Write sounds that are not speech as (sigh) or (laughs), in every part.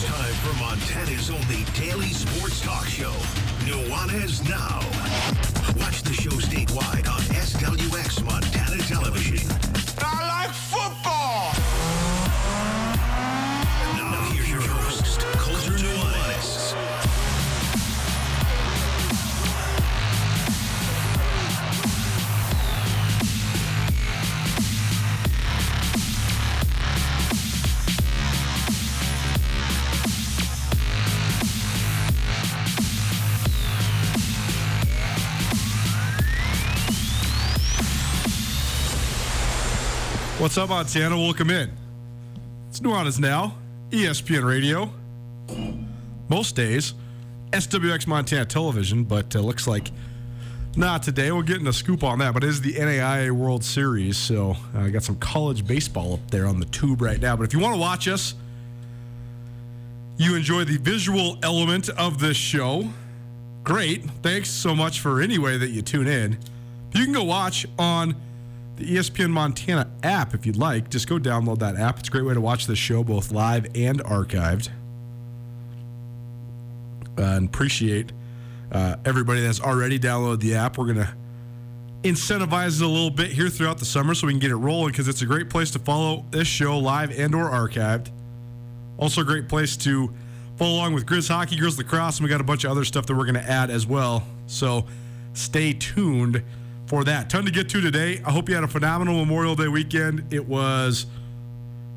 It's time for Montana's only daily sports talk show, Nuanez Now. Watch the show statewide on SWX Montana Television. What's up, Montana? Welcome in. It's Nuanez Now, ESPN Radio. Most days, SWX Montana Television, but uh, looks like not today. We're getting a scoop on that, but it is the NAIA World Series, so uh, I got some college baseball up there on the tube right now. But if you want to watch us, you enjoy the visual element of this show. Great. Thanks so much for any way that you tune in. You can go watch on the ESPN Montana app if you'd like. Just go download that app. It's a great way to watch this show both live and archived. Uh, and appreciate uh, everybody that's already downloaded the app. We're going to incentivize it a little bit here throughout the summer so we can get it rolling because it's a great place to follow this show live and or archived. Also a great place to follow along with Grizz Hockey, Grizz Lacrosse, and we got a bunch of other stuff that we're going to add as well. So stay tuned for that. Ton to get to today. I hope you had a phenomenal Memorial Day weekend. It was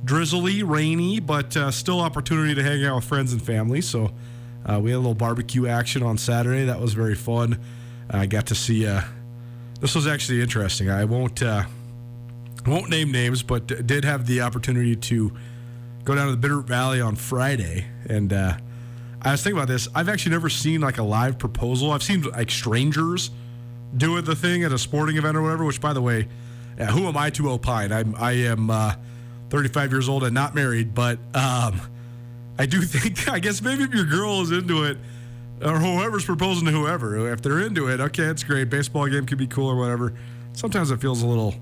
drizzly, rainy, but uh, still opportunity to hang out with friends and family. So uh, we had a little barbecue action on Saturday. That was very fun. I got to see. Uh, this was actually interesting. I won't uh, won't name names, but did have the opportunity to go down to the Bitterroot Valley on Friday, and uh, I was thinking about this. I've actually never seen like a live proposal. I've seen like strangers doing the thing at a sporting event or whatever. Which, by the way, yeah, who am I to opine? I'm I am uh, 35 years old and not married, but um, I do (laughs) think I guess maybe if your girl is into it. Or whoever's proposing to whoever, if they're into it, okay, it's great. Baseball game could be cool or whatever. Sometimes it feels a little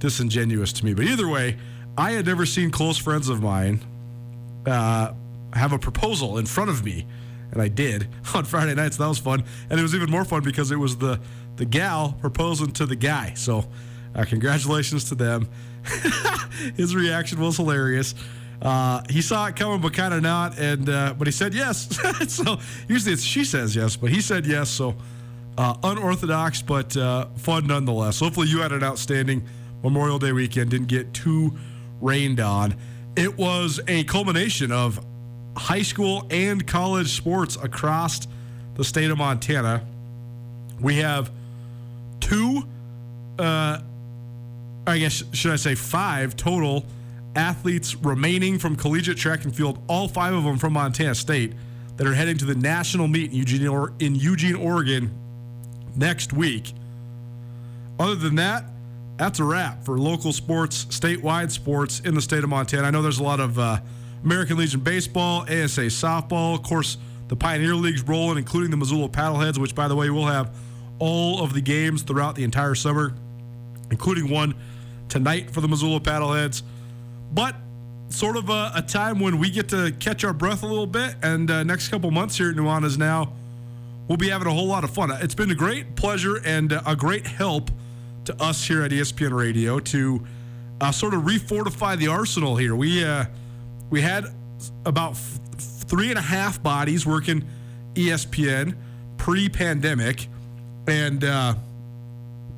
disingenuous to me. But either way, I had never seen close friends of mine uh, have a proposal in front of me, and I did (laughs) on Friday night. So that was fun, and it was even more fun because it was the the gal proposing to the guy. So, uh, congratulations to them. (laughs) His reaction was hilarious. Uh, he saw it coming, but kind of not, and uh, but he said yes. (laughs) so usually it's she says yes, but he said yes. So uh, unorthodox, but uh, fun nonetheless. Hopefully, you had an outstanding Memorial Day weekend. Didn't get too rained on. It was a culmination of high school and college sports across the state of Montana. We have two, uh, I guess, should I say five total athletes remaining from collegiate track and field, all five of them from Montana State, that are heading to the national meet in Eugene, or- in Eugene, Oregon next week. Other than that, that's a wrap for local sports, statewide sports in the state of Montana. I know there's a lot of uh, American Legion baseball, ASA softball, of course, the Pioneer League's rolling, including the Missoula Paddleheads, which, by the way, will have all of the games throughout the entire summer, including one tonight for the Missoula Paddleheads. But sort of a, a time when we get to catch our breath a little bit, and uh, next couple months here at Nuanez now, we'll be having a whole lot of fun. It's been a great pleasure and a great help to us here at ESPN Radio to uh, sort of refortify the arsenal here. We uh, we had about f- three and a half bodies working ESPN pre-pandemic, and uh,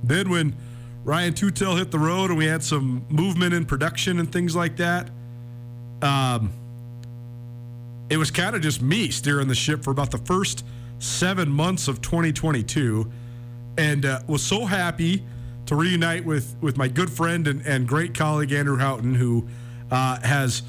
then when Ryan Tutel hit the road and we had some movement in production and things like that, um, it was kind of just me steering the ship for about the first seven months of 2022, and uh, was so happy to reunite with with my good friend and, and great colleague Andrew Houghton, who uh, has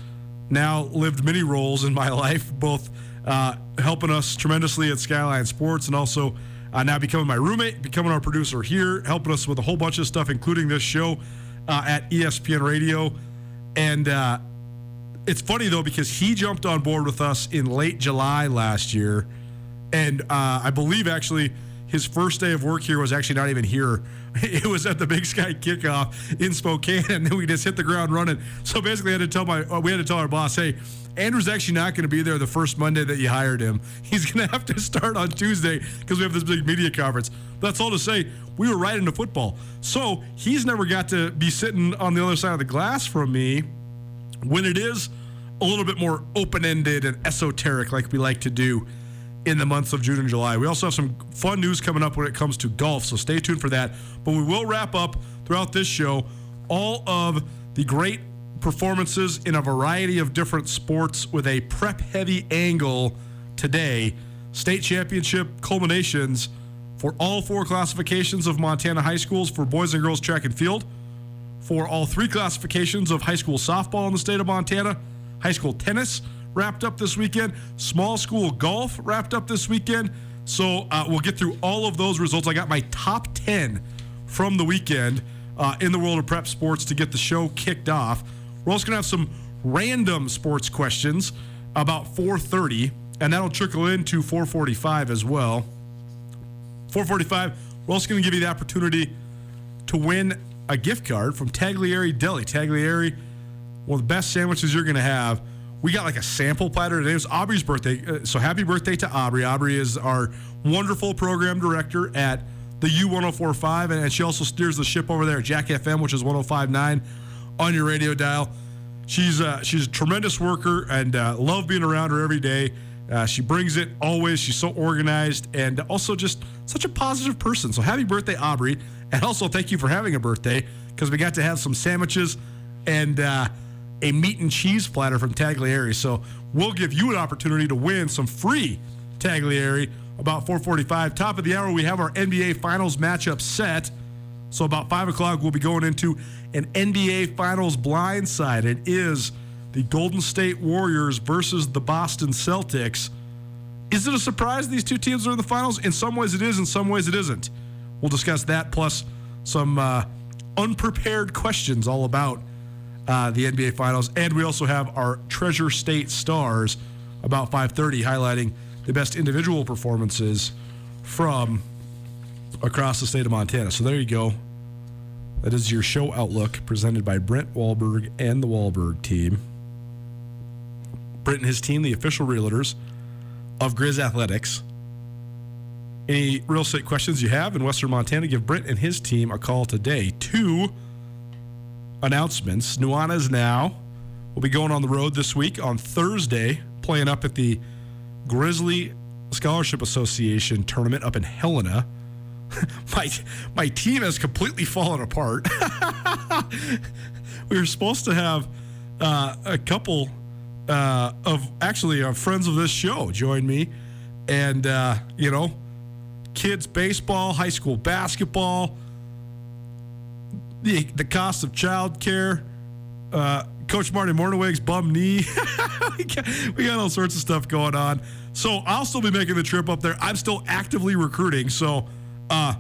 now lived many roles in my (laughs) life, both uh, helping us tremendously at Skyline Sports and also uh, now becoming my roommate, becoming our producer here, helping us with a whole bunch of stuff, including this show uh, at ESPN Radio. And uh, it's funny though because he jumped on board with us in late July last year, and uh, I believe actually his first day of work here was actually not even here. (laughs) It was at the Big Sky kickoff in Spokane, and then we just hit the ground running. So basically, I had to tell my uh, we had to tell our boss, hey. Andrew's actually not going to be there the first Monday that you hired him. He's going to have to start on Tuesday because we have this big media conference. That's all to say, we were right into football. So he's never got to be sitting on the other side of the glass from me when it is a little bit more open ended and esoteric, like we like to do in the months of June and July. We also have some fun news coming up when it comes to golf, so stay tuned for that. But we will wrap up throughout this show all of the great performances in a variety of different sports with a prep heavy angle today. State championship culminations for all four classifications of Montana high schools for boys and girls track and field for all three classifications of high school softball in the state of Montana. High school tennis wrapped up this weekend. Small school golf wrapped up this weekend. So uh, we'll get through all of those results. I got my top 10 from the weekend uh, in the world of prep sports to get the show kicked off. We're also going to have some random sports questions about 4:30, and that'll trickle into 4:45 as well. 4:45. We're also going to give you the opportunity to win a gift card from Tagliare Deli. Tagliare, one of the best sandwiches you're going to have. We got like a sample platter today. It was Aubrey's birthday. Uh, So happy birthday to Aubrey. Aubrey is our wonderful program director at the U1045, and and she also steers the ship over there at Jack FM, which is 1059 on your radio dial. She's uh, she's a tremendous worker and uh, love being around her every day. Uh, she brings it always. She's so organized and also just such a positive person. So happy birthday, Aubrey! And also thank you for having a birthday because we got to have some sandwiches and uh, a meat and cheese platter from Tagliare. So we'll give you an opportunity to win some free Tagliare about 4:45. Top of the hour, we have our NBA Finals matchup set. So about five o'clock, we'll be going into an NBA Finals blindside. It is the Golden State Warriors versus the Boston Celtics. Is it a surprise these two teams are in the finals? In some ways it is, in some ways it isn't. We'll discuss that plus some uh, unprepared questions all about uh, the NBA Finals, and we also have our Treasure State Stars about 5:30, highlighting the best individual performances from across the state of Montana. So there you go. That is your show outlook presented by Brent Wahlberg and the Wahlberg team. Brent and his team, the official realtors of Grizz Athletics. Any real estate questions you have in Western Montana, give Brent and his team a call today. Two announcements. Nuanez now will be going on the road this week on Thursday, playing up at the Grizzly Scholarship Association tournament up in Helena. (laughs) my my team has completely fallen apart. (laughs) we were supposed to have uh, a couple uh, of actually uh, friends of this show join me, and uh, you know, kids baseball, high school basketball, the the cost of childcare, uh, Coach Marty Mornhinweg's bum knee. (laughs) we got all sorts of stuff going on. So I'll still be making the trip up there. I'm still actively recruiting. So, uh,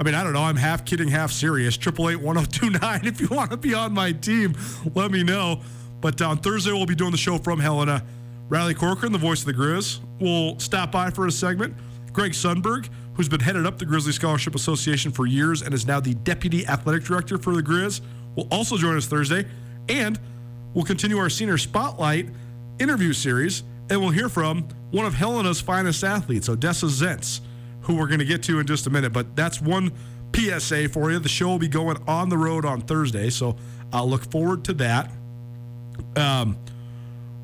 I mean, I don't know. I'm half kidding, half serious. Triple eight one zero two nine. (laughs) If you want to be on my team, let me know. But on Thursday we'll be doing the show from Helena. Riley Corcoran, the voice of the Grizz, will stop by for a segment. Greg Sundberg, who's been headed up the Grizzly Scholarship Association for years and is now the deputy athletic director for the Grizz, will also join us Thursday. And we'll continue our senior spotlight interview series, and we'll hear from one of Helena's finest athletes, Odessa Zentz, who we're going to get to in just a minute. But that's one PSA for you. The show will be going on the road on Thursday, so I'll look forward to that. Um,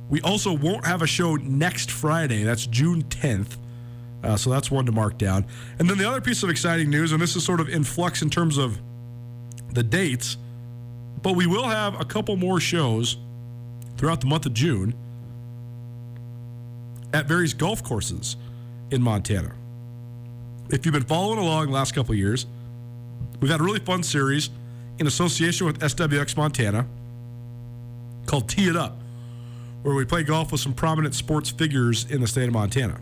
we also won't have a show next Friday. That's June 10th. Uh, so that's one to mark down. And then the other piece of exciting news, and this is sort of in flux in terms of the dates, but we will have a couple more shows throughout the month of June at various golf courses in Montana. If you've been following along the last couple years, we've had a really fun series in association with SWX Montana called Tee It Up, where we play golf with some prominent sports figures in the state of Montana.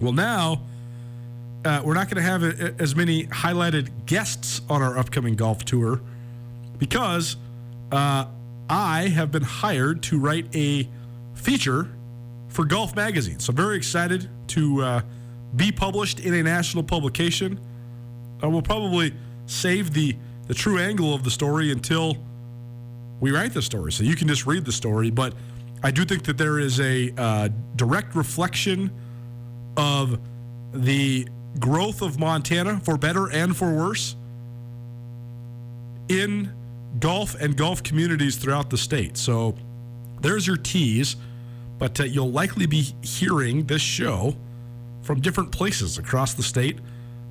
Well, now uh, we're not going to have a, as many highlighted guests on our upcoming golf tour because uh, I have been hired to write a feature for Golf Magazine. So, very excited to uh, be published in a national publication. I will probably save the, the true angle of the story until we write the story. So, you can just read the story. But I do think that there is a uh, direct reflection of the growth of Montana, for better and for worse, in golf and golf communities throughout the state. So there's your tease, but uh, you'll likely be hearing this show from different places across the state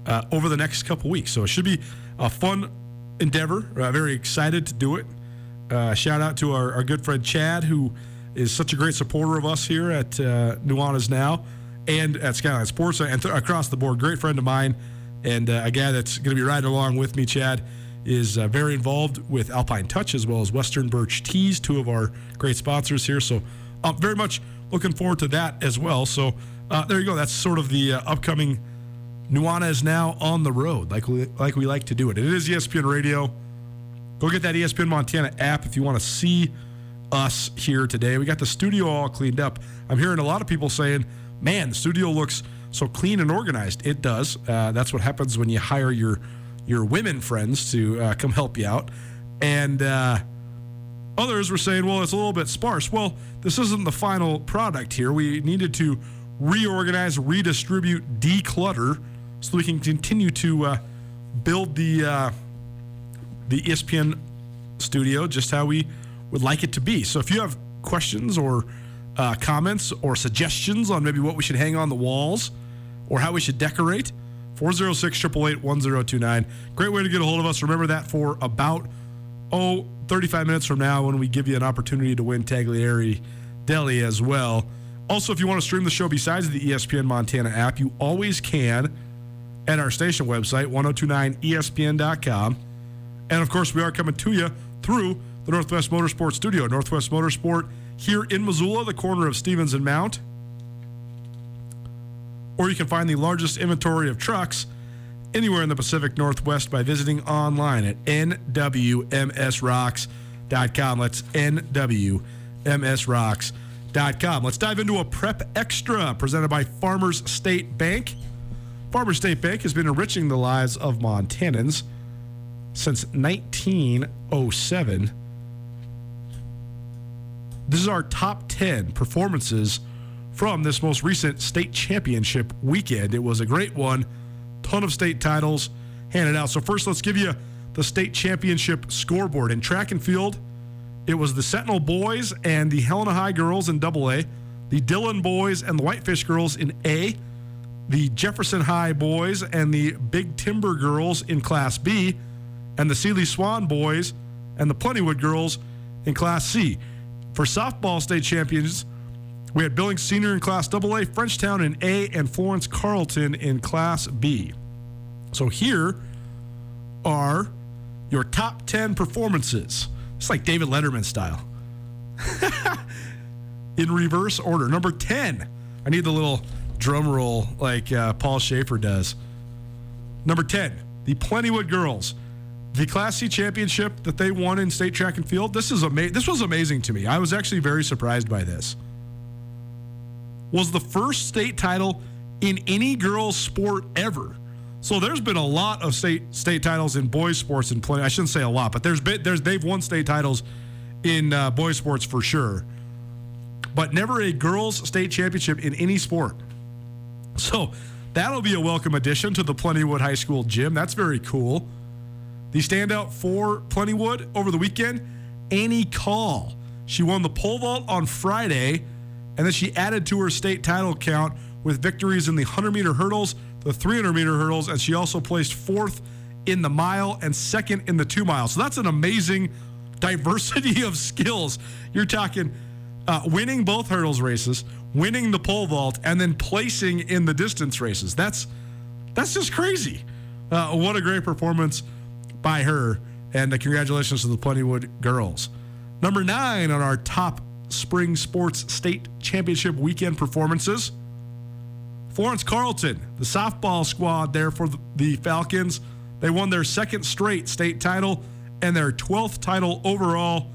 uh, over the next couple weeks. So it should be a fun endeavor. Uh, very excited to do it. Uh, shout out to our, our, good friend Chad, who is such a great supporter of us here at uh, Nuanez Now and at Skyline Sports and th- across the board. Great friend of mine, and uh, a guy that's going to be riding along with me, Chad is uh, very involved with Alpine Touch as well as Western Birch Teas, two of our great sponsors here. So, uh, very much looking forward to that as well. So, uh, there you go. That's sort of the uh, upcoming is now on the road, like we like we like to do it. It is ESPN Radio. Go get that ESPN Montana app if you want to see us here today. We got the studio all cleaned up. I'm hearing a lot of people saying, "Man, the studio looks so clean and organized." It does. Uh, that's what happens when you hire your your women friends to uh, come help you out. And uh, others were saying, well, it's a little bit sparse. Well, this isn't the final product here. We needed to reorganize, redistribute, declutter so we can continue to uh, build the, uh, the ESPN studio just how we would like it to be. So if you have questions or uh, comments or suggestions on maybe what we should hang on the walls or how we should decorate, 406 888 1029. Great way to get a hold of us. Remember that for about, oh, 35 minutes from now when we give you an opportunity to win Tagliare Deli as well. Also, if you want to stream the show besides the ESPN Montana app, you always can at our station website, 1029ESPN.com. And of course, we are coming to you through the Northwest Motorsport Studio. Northwest Motorsport here in Missoula, the corner of Stevens and Mount or you can find the largest inventory of trucks anywhere in the Pacific Northwest by visiting online at nwmsrocks.com. Let's nwmsrocks.com. Let's dive into a prep extra presented by Farmers State Bank. Farmers State Bank has been enriching the lives of Montanans since 1907. This is our top 10 performances from this most recent state championship weekend. It was a great one, ton of state titles handed out. So, first, let's give you the state championship scoreboard. In track and field, it was the Sentinel boys and the Helena High girls in double A, the Dillon boys and the Whitefish girls in A, the Jefferson High boys and the Big Timber girls in Class B, and the Seeley Swan boys and the Plentywood girls in Class C For softball state champions, we had Billings Senior in Class AA, Frenchtown in A, and Florence Carlton in Class B. So here are your top 10 performances. It's like David Letterman style. (laughs) in reverse order. Number 10. I need the little drum roll like uh, Paul Shaffer does. Number 10, the Plentywood Girls. The Class C championship that they won in state track and field. This is ama- This was amazing to me. I was actually very surprised by this. Was the first state title in any girls' sport ever. So there's been a lot of state state titles in boys sports and plenty. I shouldn't say a lot, but there's been there's they've won state titles in uh, boys sports for sure, but never a girls state championship in any sport. So that'll be a welcome addition to the Plentywood High School gym. That's very cool. The standout for Plentywood over the weekend, Annie Call. She won the pole vault on Friday, and then she added to her state title count with victories in the 100 meter hurdles, the 300 meter hurdles, and she also placed fourth in the mile and second in the two miles. So that's an amazing diversity (laughs) of skills. You're talking uh, winning both hurdles races, winning the pole vault, and then placing in the distance races. That's that's just crazy. Uh, what a great performance by her, and uh, congratulations to the Plentywood girls. Number nine on our top spring sports state championship weekend performances. Florence Carlton, the softball squad there for the Falcons. They won their second straight state title and their 12th title overall.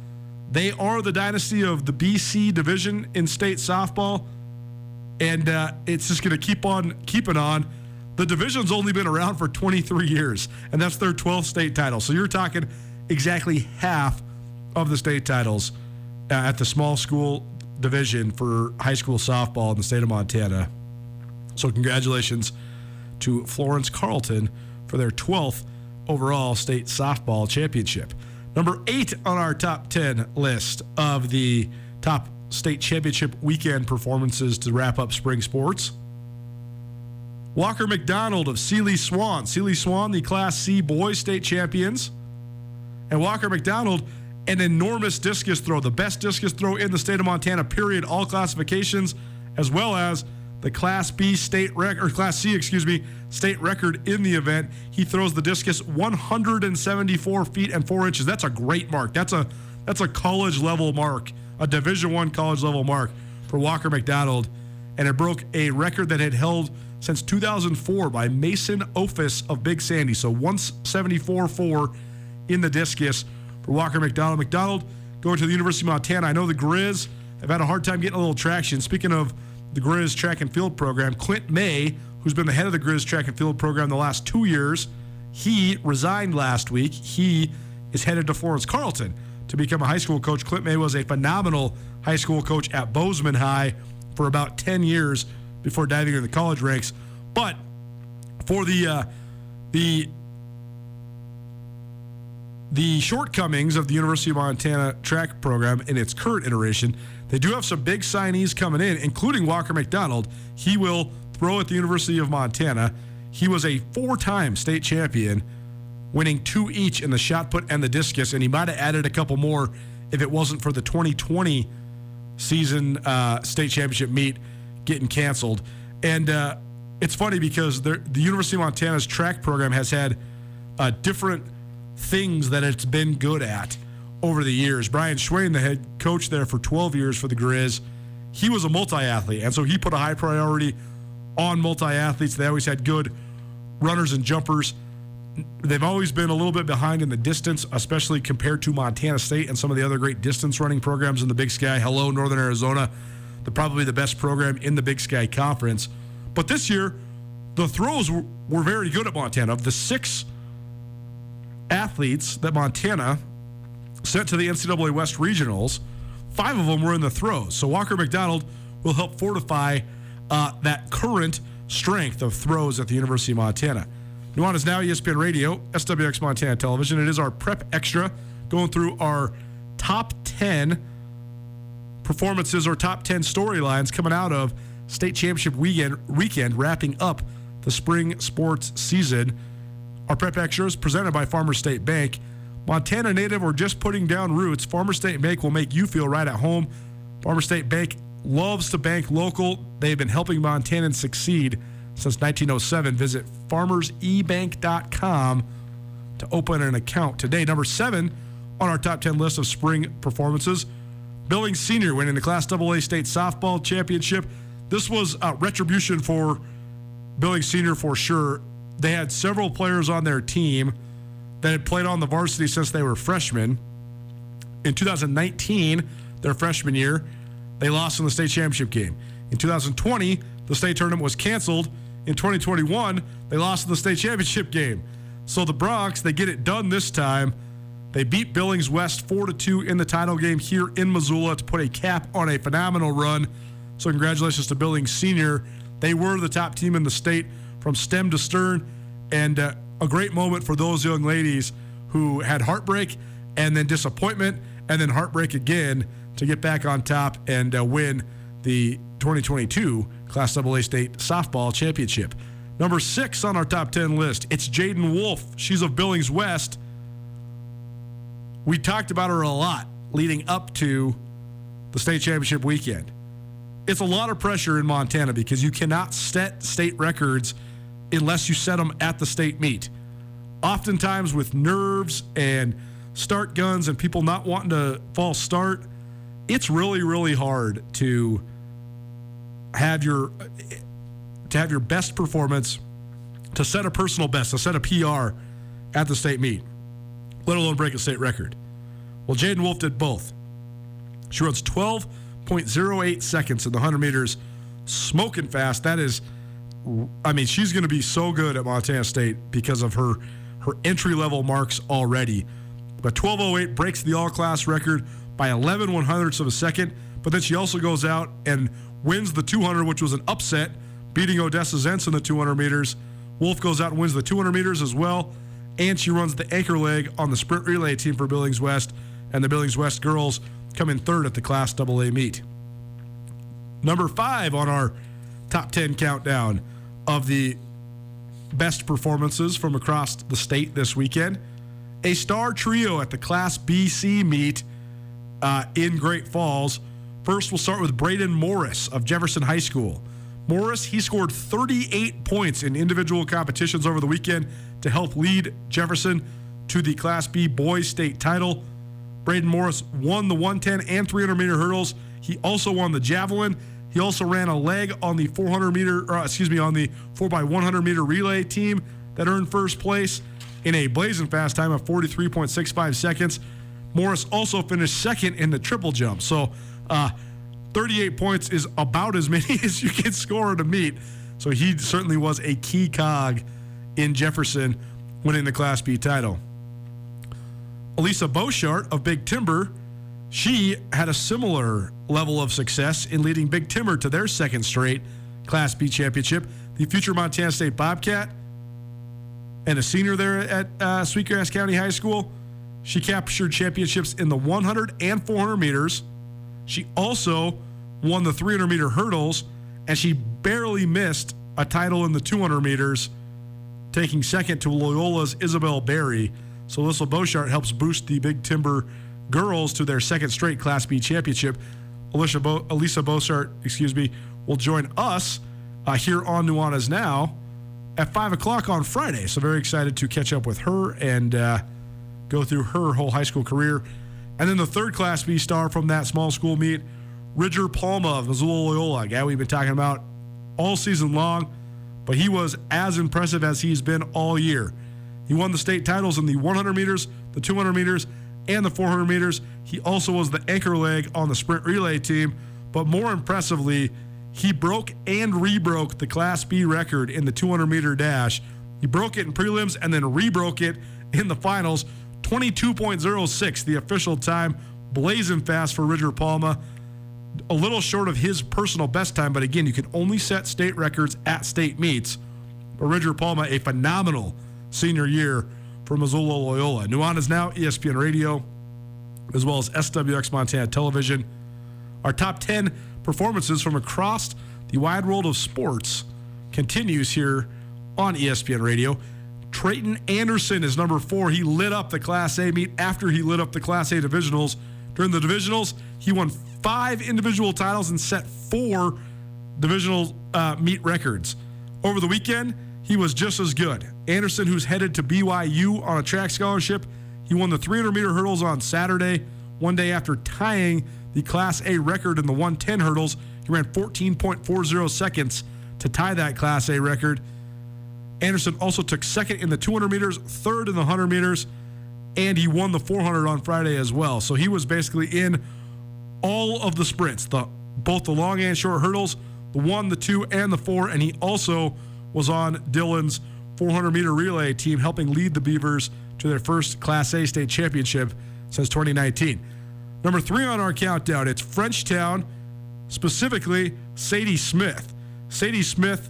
They are the dynasty of the BC division in state softball, and uh, it's just going to keep on keeping on. The division's only been around for 23 years, and that's their 12th state title. So you're talking exactly half of the state titles uh, at the small school division for high school softball in the state of Montana. So, congratulations to Florence Carlton for their 12th overall state softball championship. Number eight on our top 10 list of the top state championship weekend performances to wrap up spring sports. Walker McDonald of Seeley Swan. Seeley Swan, the Class C boys state champions. And Walker McDonald, an enormous discus throw, the best discus throw in the state of Montana, period, all classifications, as well as the Class B state record, or Class C, excuse me, state record in the event. He throws the discus 174 feet and four inches. That's a great mark. That's a that's a college level mark, a Division One college level mark for Walker McDonald, and it broke a record that had held since 2004 by Mason Ofis of Big Sandy. So 174.4 in the discus for Walker McDonald. McDonald going to the University of Montana. I know the Grizz have had a hard time getting a little traction. Speaking of the Grizz track and field program. Clint May, who's been the head of the Grizz track and field program the last two years, he resigned last week. He is headed to Florence Carlton to become a high school coach. Clint May was a phenomenal high school coach at Bozeman High for about 10 years before diving into the college ranks. But for the uh, the the shortcomings of the University of Montana track program in its current iteration, they do have some big signees coming in, including Walker McDonald. He will throw at the University of Montana. He was a four time state champion, winning two each in the shot put and the discus, and he might have added a couple more if it wasn't for the 2020 season uh, state championship meet getting canceled. And uh, it's funny because the University of Montana's track program has had uh, different things that it's been good at over the years. Brian Schweyen, the head coach there for 12 years for the Grizz, he was a multi athlete. And so he put a high priority on multi athletes. They always had good runners and jumpers. They've always been a little bit behind in the distance, especially compared to Montana State and some of the other great distance running programs in the Big Sky. Hello, Northern Arizona. They're probably the best program in the Big Sky Conference. But this year, the throws were, were very good at Montana. Of the six athletes that Montana sent to the NCAA West Regionals, five of them were in the throws. So Walker McDonald will help fortify uh, that current strength of throws at the University of Montana. Nuanez Now, ESPN Radio, SWX Montana Television. It is our prep extra going through our top 10 performances or top 10 storylines coming out of state championship weekend, weekend wrapping up the spring sports season. Our prep extra is presented by Farmer State Bank. Montana native or just putting down roots, Farmer State Bank will make you feel right at home. Farmer State Bank loves to bank local. They've been helping Montanans succeed since 1907. Visit farmersebank.com to open an account today. Number seven on our top 10 list of spring performances, Billings Senior winning the Class AA State Softball Championship. This was retribution for Billings Senior for sure. They had several players on their team that had played on the varsity since they were freshmen. In 2019, their freshman year, they lost in the state championship game. In 2020, the state tournament was canceled. In 2021, they lost in the state championship game. So the Broncs, they get it done this time. They beat Billings West 4 to 2 in the title game here in Missoula to put a cap on a phenomenal run. So congratulations to Billings Senior. They were the top team in the state from stem to stern and uh, a great moment for those young ladies who had heartbreak and then disappointment and then heartbreak again to get back on top and uh, win the 2022 Class AA State Softball Championship. Number six on our top 10 list, it's Jaden Wolf. She's of Billings West. We talked about her a lot leading up to the state championship weekend. It's a lot of pressure in Montana because you cannot set state records unless you set them at the state meet. Oftentimes, with nerves and start guns and people not wanting to false start, it's really, really hard to have your to have your best performance, to set a personal best, to set a PR at the state meet, let alone break a state record. Well, Jaden Wolf did both. She runs 12.08 seconds in the 100 meters, smoking fast. That is, I mean, she's going to be so good at Montana State because of her her entry level marks already. But 12.08 breaks the all class record by 11 one hundredths of a second. But then she also goes out and wins the 200, which was an upset, beating Odessa Zentz in the 200 meters. Wolf goes out and wins the 200 meters as well. And she runs the anchor leg on the sprint relay team for Billings West. And the Billings West girls come in third at the Class AA meet. Number five on our top 10 countdown of the best performances from across the state this weekend. A star trio at the Class BC meet uh, in Great Falls. First, we'll start with Braden Morris of Jefferson High School. Morris, he scored 38 points in individual competitions over the weekend to help lead Jefferson to the Class B boys state title. Braden Morris won the 110 and 300 meter hurdles. He also won the javelin. He also ran a leg on the 400 meter, uh, excuse me, on the 4x100 meter relay team that earned first place in a blazing fast time of 43.65 seconds. Morris also finished second in the triple jump. So, uh, 38 points is about as (laughs) many as you can score in a meet. So he certainly was a key cog in Jefferson winning the Class B title. Elisa Beauchart of Big Timber, she had a similar level of success in leading Big Timber to their second straight Class B championship. The future Montana State Bobcat and a senior there at uh, Sweetgrass County High School, she captured championships in the 100 and 400 meters. She also won the 300 meter hurdles, and she barely missed a title in the 200 meters, taking second to Loyola's Isabel Berry. So Alyssa Beauchart helps boost the Big Timber girls to their second straight Class B championship. Alicia Bo- Elisa Beauchart, excuse me, will join us uh, here on Nuanez Now at 5 o'clock on Friday. So very excited to catch up with her and uh, go through her whole high school career. And then the third Class B star from that small school meet, Ridger Palma of Missoula Loyola, a guy we've been talking about all season long, but he was as impressive as he's been all year. He won the state titles in the 100 meters, the 200 meters, and the 400 meters. He also was the anchor leg on the sprint relay team, but more impressively, he broke and rebroke the Class B record in the 200 meter dash. He broke it in prelims and then rebroke it in the finals. 22.06, the official time, blazing fast for Ridger Palma. A little short of his personal best time, but again, you can only set state records at state meets. But Ridger Palma, a phenomenal senior year for Missoula Loyola. Nuanez Now, ESPN Radio, as well as SWX Montana Television. Our top 10 performances from across the wide world of sports continues here on ESPN Radio. Trayton Anderson is number four. He lit up the Class A meet after he lit up the Class A divisionals. During the divisionals, he won five individual titles and set four divisional uh, meet records. Over the weekend, he was just as good. Anderson, who's headed to BYU on a track scholarship, he won the 300 meter hurdles on Saturday, one day after tying the Class A record in the 110 hurdles. He ran 14.40 seconds to tie that Class A record. Anderson also took second in the 200 meters, third in the 100 meters, and he won the 400 on Friday as well. So he was basically in all of the sprints, the both the long and short hurdles, the one, the two, and the four, and he also was on Dillon's 400 meter relay team, helping lead the Beavers to their first Class A state championship since 2019. Number three on our countdown, it's Frenchtown, specifically Sadie Smith. Sadie Smith,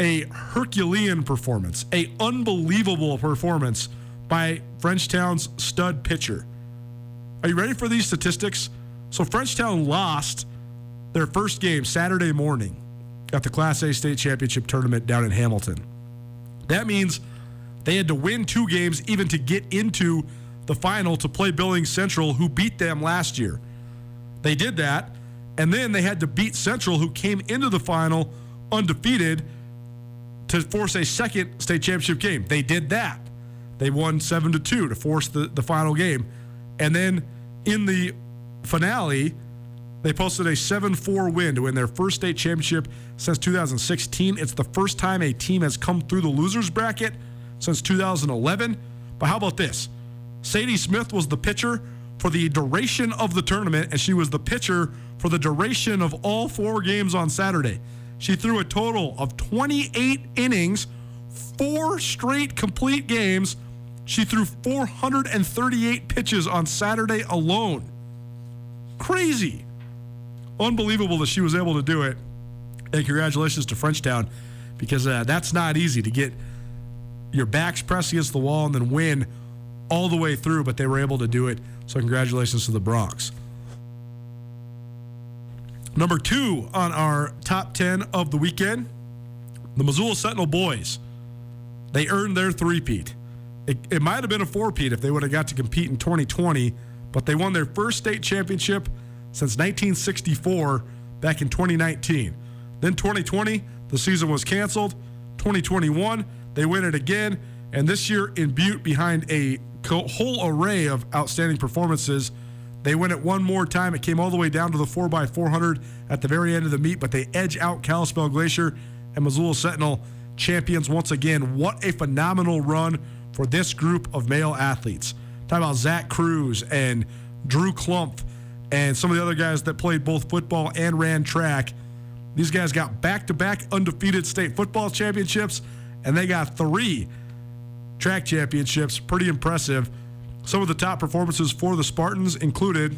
a Herculean performance, a unbelievable performance by Frenchtown's stud pitcher. Are you ready for these statistics? So Frenchtown lost their first game Saturday morning at the Class A state championship tournament down in Hamilton. That means they had to win two games even to get into the final to play Billings Central, who beat them last year. They did that, and then they had to beat Central, who came into the final undefeated, to force a second state championship game. They did that. They won seven to two to force the, the final game, and then in the finale, they posted a 7 4 win to win their first state championship since 2016. It's the first time a team has come through the losers bracket since 2011. But how about this? Sadie Smith was the pitcher for the duration of the tournament, and she was the pitcher for the duration of all four games on Saturday. She threw a total of 28 innings, four straight complete games. She threw 438 pitches on Saturday alone. Crazy. Unbelievable that she was able to do it. And congratulations to Frenchtown because uh, that's not easy to get your backs pressed against the wall and then win all the way through, but they were able to do it. So, congratulations to the Broncs. Number two on our top 10 of the weekend the Missoula Sentinel boys. They earned their three-peat. It, it might have been a four-peat if they would have got to compete in 2020, but they won their first state championship since 1964 back in 2019. Then 2020, the season was canceled. 2021, they win it again. And this year in Butte, behind a whole array of outstanding performances, they win it one more time. It came all the way down to the 4x400 at the very end of the meet, but they edge out Kalispell Glacier and Missoula Sentinel champions once again. What a phenomenal run for this group of male athletes. Talk about Zach Cruz and Drew Clump and some of the other guys that played both football and ran track. These guys got back to back undefeated state football championships, and they got three track championships. Pretty impressive. Some of the top performances for the Spartans included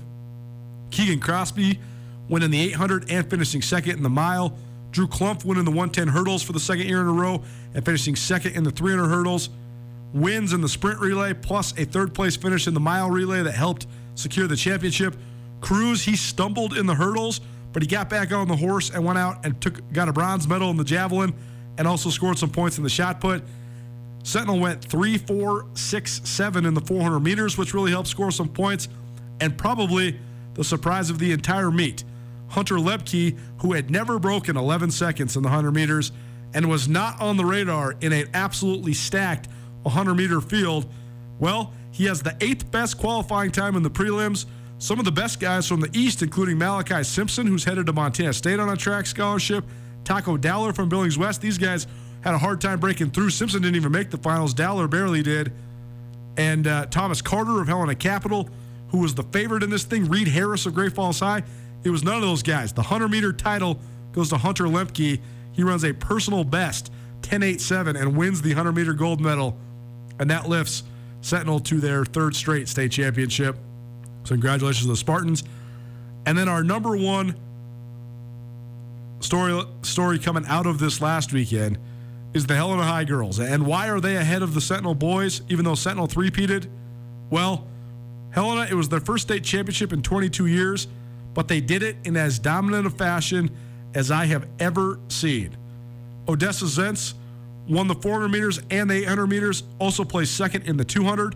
Keegan Crosby winning the 800 and finishing second in the mile. Drew Clump winning the 110 hurdles for the second year in a row and finishing second in the 300 hurdles. Wins in the sprint relay, plus a third place finish in the mile relay that helped secure the championship. Cruz, he stumbled in the hurdles, but he got back on the horse and went out and took got a bronze medal in the javelin and also scored some points in the shot put. Sentinel went 3 4 6 7 in the 400 meters, which really helped score some points. And probably the surprise of the entire meet Hunter Lebke, who had never broken 11 seconds in the 100 meters and was not on the radar in an absolutely stacked 100 meter field. Well, he has the eighth best qualifying time in the prelims. Some of the best guys from the East, including Malachi Simpson, who's headed to Montana State on a track scholarship, Taco Dowler from Billings West. These guys had a hard time breaking through. Simpson didn't even make the finals. Dowler barely did. And uh, Thomas Carter of Helena Capital, who was the favorite in this thing. Reed Harris of Great Falls High. It was none of those guys. The 100 meter title goes to Hunter Lemke. He runs a personal best 10.87 and wins the 100 meter gold medal. And that lifts Sentinel to their third straight state championship. So, congratulations to the Spartans. And then our number one story story coming out of this last weekend is the Helena High girls. And why are they ahead of the Sentinel boys, even though Sentinel three-peated? Well, Helena, it was their first state championship in 22 years, but they did it in as dominant a fashion as I have ever seen. Odessa Zentz won the 400 meters and the 800 meters, also placed second in the 200.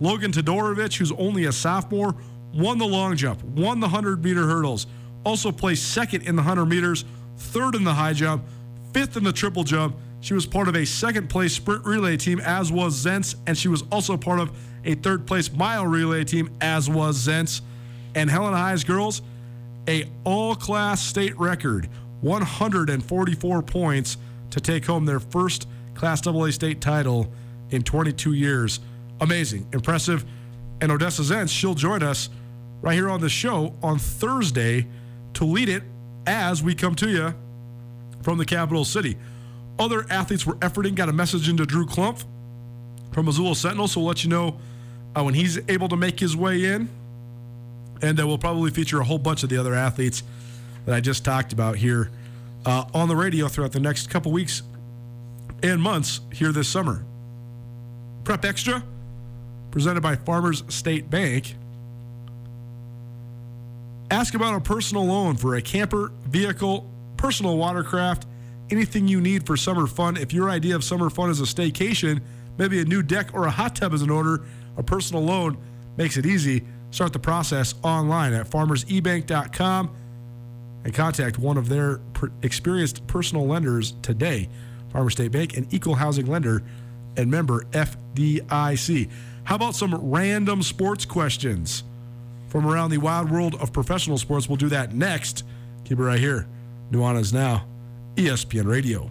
Logan Todorovic, who's only a sophomore, won the long jump, won the 100 meter hurdles, also placed second in the 100 meters, third in the high jump, fifth in the triple jump. She was part of a second place sprint relay team, as was Zentz, and she was also part of a third place mile relay team, as was Zentz. And Helen High's girls, a all class state record, 144 points to take home their first Class AA state title in 22 years. Amazing, impressive. And Odessa Zentz, she'll join us right here on the show on Thursday to lead it as we come to you from the capital city. Other athletes were efforting, got a message into Drew Clump from Missoula Sentinel, so we'll let you know uh, when he's able to make his way in. And uh, we'll probably feature a whole bunch of the other athletes that I just talked about here uh, on the radio throughout the next couple weeks and months here this summer. Prep Extra, presented by Farmers State Bank. Ask about a personal loan for a camper, vehicle, personal watercraft, anything you need for summer fun. If your idea of summer fun is a staycation, maybe a new deck or a hot tub is in order, a personal loan makes it easy. Start the process online at farmersebank.com and contact one of their per- experienced personal lenders today. Farmer State Bank, an equal housing lender and member FDIC. How about some random sports questions from around the wild world of professional sports? We'll do that next. Keep it right here. Nuanez Now, ESPN Radio.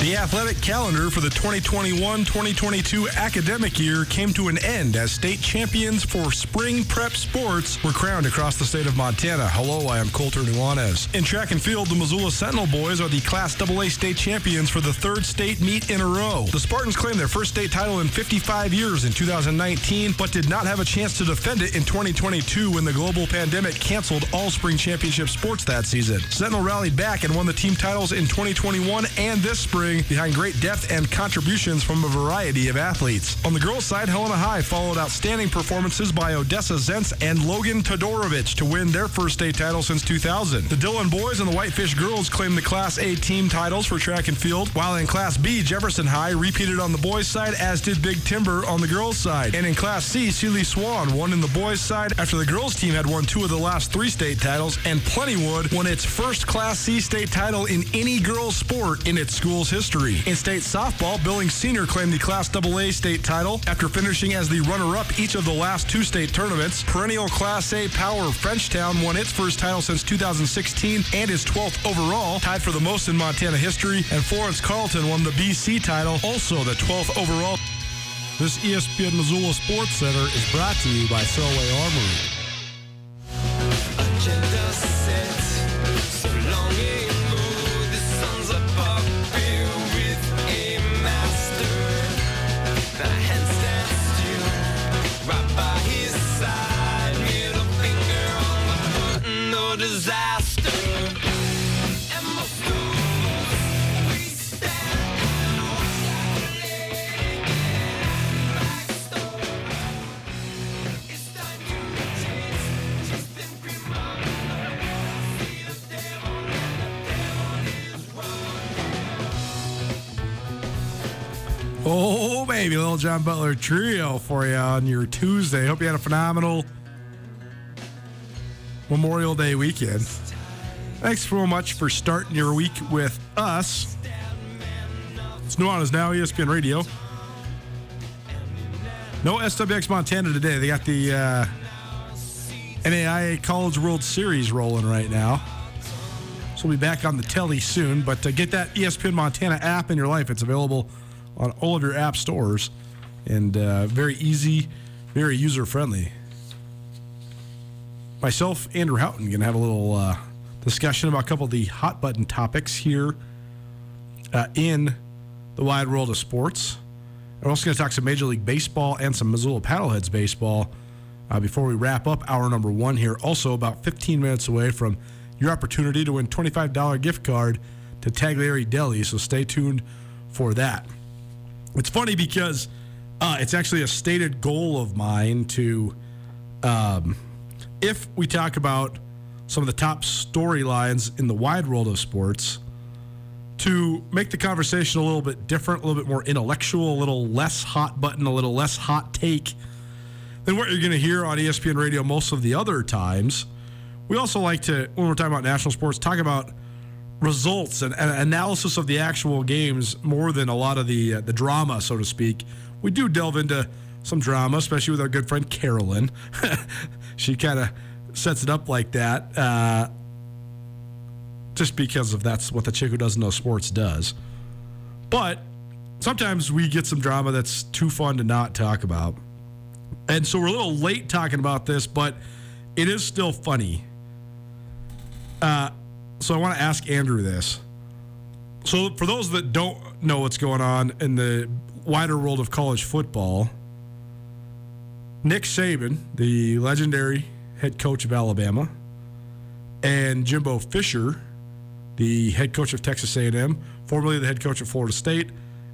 The athletic calendar for the 2021 2022 academic year came to an end as state champions for spring prep sports were crowned across the state of Montana. Hello, I am Colter Nuanez. In track and field, the Missoula Sentinel boys are the Class AA state champions for the third state meet in a row. The Spartans claimed their first state title in 55 years in 2019, but did not have a chance to defend it in 2022 when the global pandemic canceled all spring championship sports that season. Sentinel rallied back and won the team titles in 2021 and this spring behind great depth and contributions from a variety of athletes. On the girls' side, Helena High followed outstanding performances by Odessa Zentz and Logan Todorovic to win their first state title since 2000. The Dillon boys and the Whitefish girls claimed the Class A team titles for track and field, while in Class B, Jefferson High repeated on the boys' side, as did Big Timber on the girls' side. And in Class C, Seeley Swan won in the boys' side after the girls' team had won two of the last three state titles, and Plentywood won its first Class C state title in any girls' sport in its school's history. In state softball, Billings Senior claimed the Class AA state title after finishing as the runner-up each of the last two state tournaments. Perennial Class A power of Frenchtown won its first title since 2016 and is 12th overall, tied for the most in Montana history. And Florence Carlton won the BC title, also the 12th overall. This ESPN Missoula Sports Center is brought to you by Selway Armory. Oh, baby, little John Butler trio for you on your Tuesday. Hope you had a phenomenal Memorial Day weekend. Thanks so much for starting your week with us. It's Nuanez Now, ESPN Radio. No SWX Montana today. They got the uh, NAIA College World Series rolling right now. So we'll be back on the telly soon. But uh, get that ESPN Montana app in your life. It's available on all of your app stores and uh, very easy, very user friendly. Myself, Andrew Houghton, going to have a little uh, discussion about a couple of the hot button topics here uh, in the wide world of sports. We're also going to talk some Major League Baseball and some Missoula Paddleheads baseball uh, before we wrap up hour number one here. Also, about 15 minutes away from your opportunity to win $25 gift card to Tagliare Deli. So stay tuned for that. It's funny because uh, it's actually a stated goal of mine to, um, if we talk about some of the top storylines in the wide world of sports, to make the conversation a little bit different, a little bit more intellectual, a little less hot button, a little less hot take than what you're going to hear on ESPN radio most of the other times. We also like to, when we're talking about national sports, talk about results and, and analysis of the actual games more than a lot of the uh, the drama, so to speak. We do delve into some drama, especially with our good friend Carolyn. (laughs) she kind of sets it up like that, uh, just because of that's what the chick who doesn't know sports does. But sometimes we get some drama that's too fun to not talk about. And so we're a little late talking about this, but it is still funny. Uh, so I want to ask Andrew this. So for those that don't know what's going on in the wider world of college football, Nick Saban, the legendary head coach of Alabama, and Jimbo Fisher, the head coach of Texas A&M, formerly the head coach of Florida State,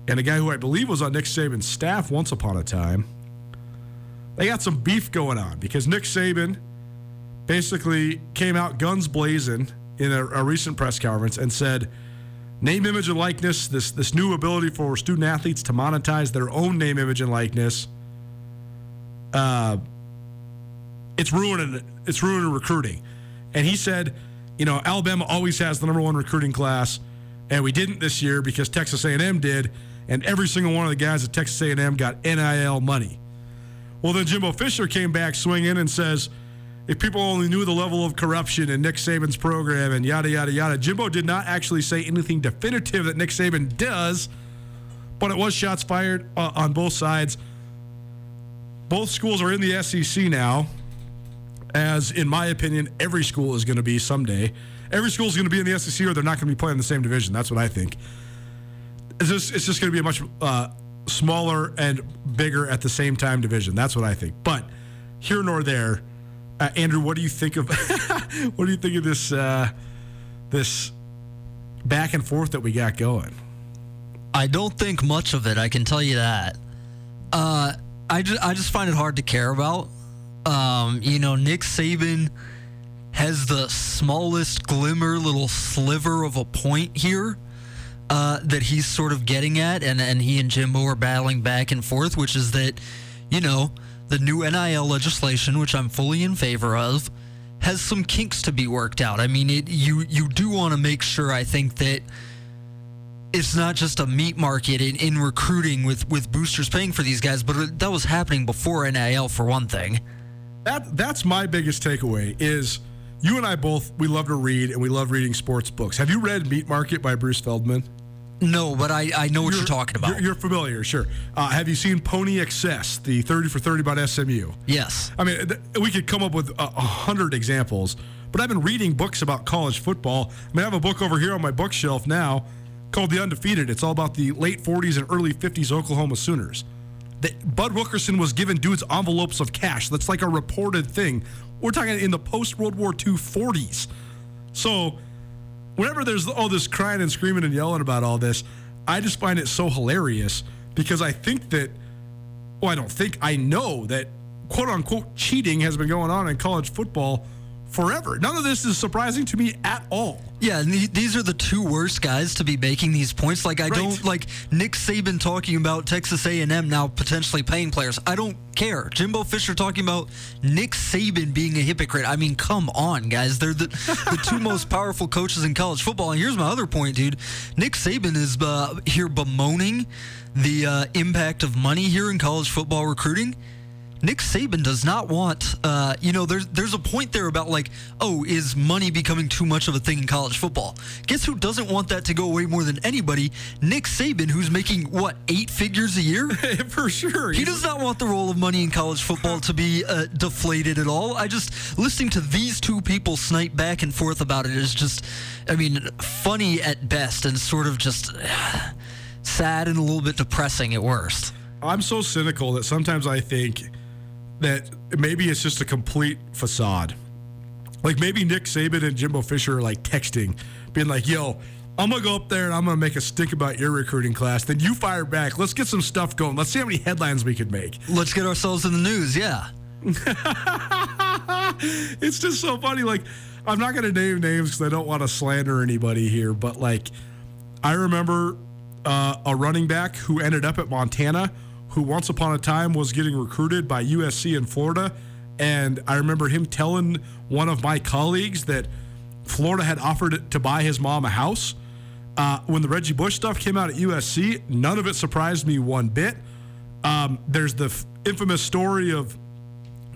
and a guy who I believe was on Nick Saban's staff once upon a time. They got some beef going on because Nick Saban basically came out guns blazing in a, a recent press conference and said, name, image, and likeness, this, this new ability for student athletes to monetize their own name, image, and likeness, uh, it's ruining it's ruining recruiting. And he said, you know, Alabama always has the number one recruiting class, and we didn't this year because Texas A&M did, and every single one of the guys at Texas A&M got NIL money. Well, then Jimbo Fisher came back swinging and says, if people only knew the level of corruption in Nick Saban's program and yada, yada, yada. Jimbo did not actually say anything definitive that Nick Saban does, but it was shots fired uh, on both sides. Both schools are in the SEC now, as in my opinion, every school is going to be someday. Every school is going to be in the SEC or they're not going to be playing in the same division. That's what I think. It's just, it's just going to be a much uh, smaller and bigger at the same time division. That's what I think. But here nor there, uh, Andrew, what do you think of (laughs) what do you think of this uh, this back and forth that we got going? I don't think much of it. I can tell you that. Uh, I just I just find it hard to care about. Um, you know, Nick Saban has the smallest glimmer, little sliver of a point here uh, that he's sort of getting at, and and he and Jimbo are battling back and forth, which is that, you know, the new NIL legislation, which I'm fully in favor of, has some kinks to be worked out. I mean, it you you do want to make sure. I think that it's not just a meat market in, in recruiting with, with boosters paying for these guys, but that was happening before NIL for one thing. That that's my biggest takeaway is you and I both we love to read and we love reading sports books. Have you read Meat Market by Bruce Feldman? No, but I, I know what you're, talking about. You're, you're familiar, sure. Uh, have you seen Pony Excess, the 30 for 30 about SMU? yes. I mean, th- we could come up with a, a hundred examples, but I've been reading books about college football. I mean, I have a book over here on my bookshelf now called The Undefeated. It's all about the late 40s and early 50s Oklahoma Sooners. That Bud Wilkinson was giving dudes envelopes of cash. That's like a reported thing. We're talking in the post World War II 40s. So, whenever there's all this crying and screaming and yelling about all this, I just find it so hilarious because I think that, well, I don't think, I know that quote unquote cheating has been going on in college football forever. None of this is surprising to me at all. Yeah, these are the two worst guys to be making these points. Like I Right. don't like Nick Saban talking about Texas A&M now potentially paying players. I don't care. Jimbo Fisher talking about Nick Saban being a hypocrite. I mean, come on, guys. They're the the two (laughs) most powerful coaches in college football. And here's my other point, dude. Nick Saban is uh, here bemoaning the uh, impact of money here in college football recruiting. Nick Saban does not want, uh, you know, there's there's a point there about like, oh, is money becoming too much of a thing in college football? Guess who doesn't want that to go away more than anybody? Nick Saban, who's making what eight figures a year. (laughs) For sure. He does not want the role of money in college football to be uh, deflated at all. I just listening to these two people snipe back and forth about it is just, I mean, funny at best and sort of just (sighs) sad and a little bit depressing at worst. I'm so cynical that sometimes I think that maybe it's just a complete facade. Like maybe Nick Saban and Jimbo Fisher are like texting, being like, yo, I'm gonna go up there and I'm gonna make a stink about your recruiting class. Then you fire back. Let's get some stuff going. Let's see how many headlines we could make. Let's get ourselves in the news, yeah. (laughs) it's just so funny. Like, I'm not to name names because I don't want to slander anybody here, but like, I remember uh, a running back who ended up at Montana, who once upon a time was getting recruited by USC in Florida. And I remember him telling one of my colleagues that Florida had offered to buy his mom a house. Uh, when the Reggie Bush stuff came out at USC, none of it surprised me one bit. Um, there's the f- infamous story of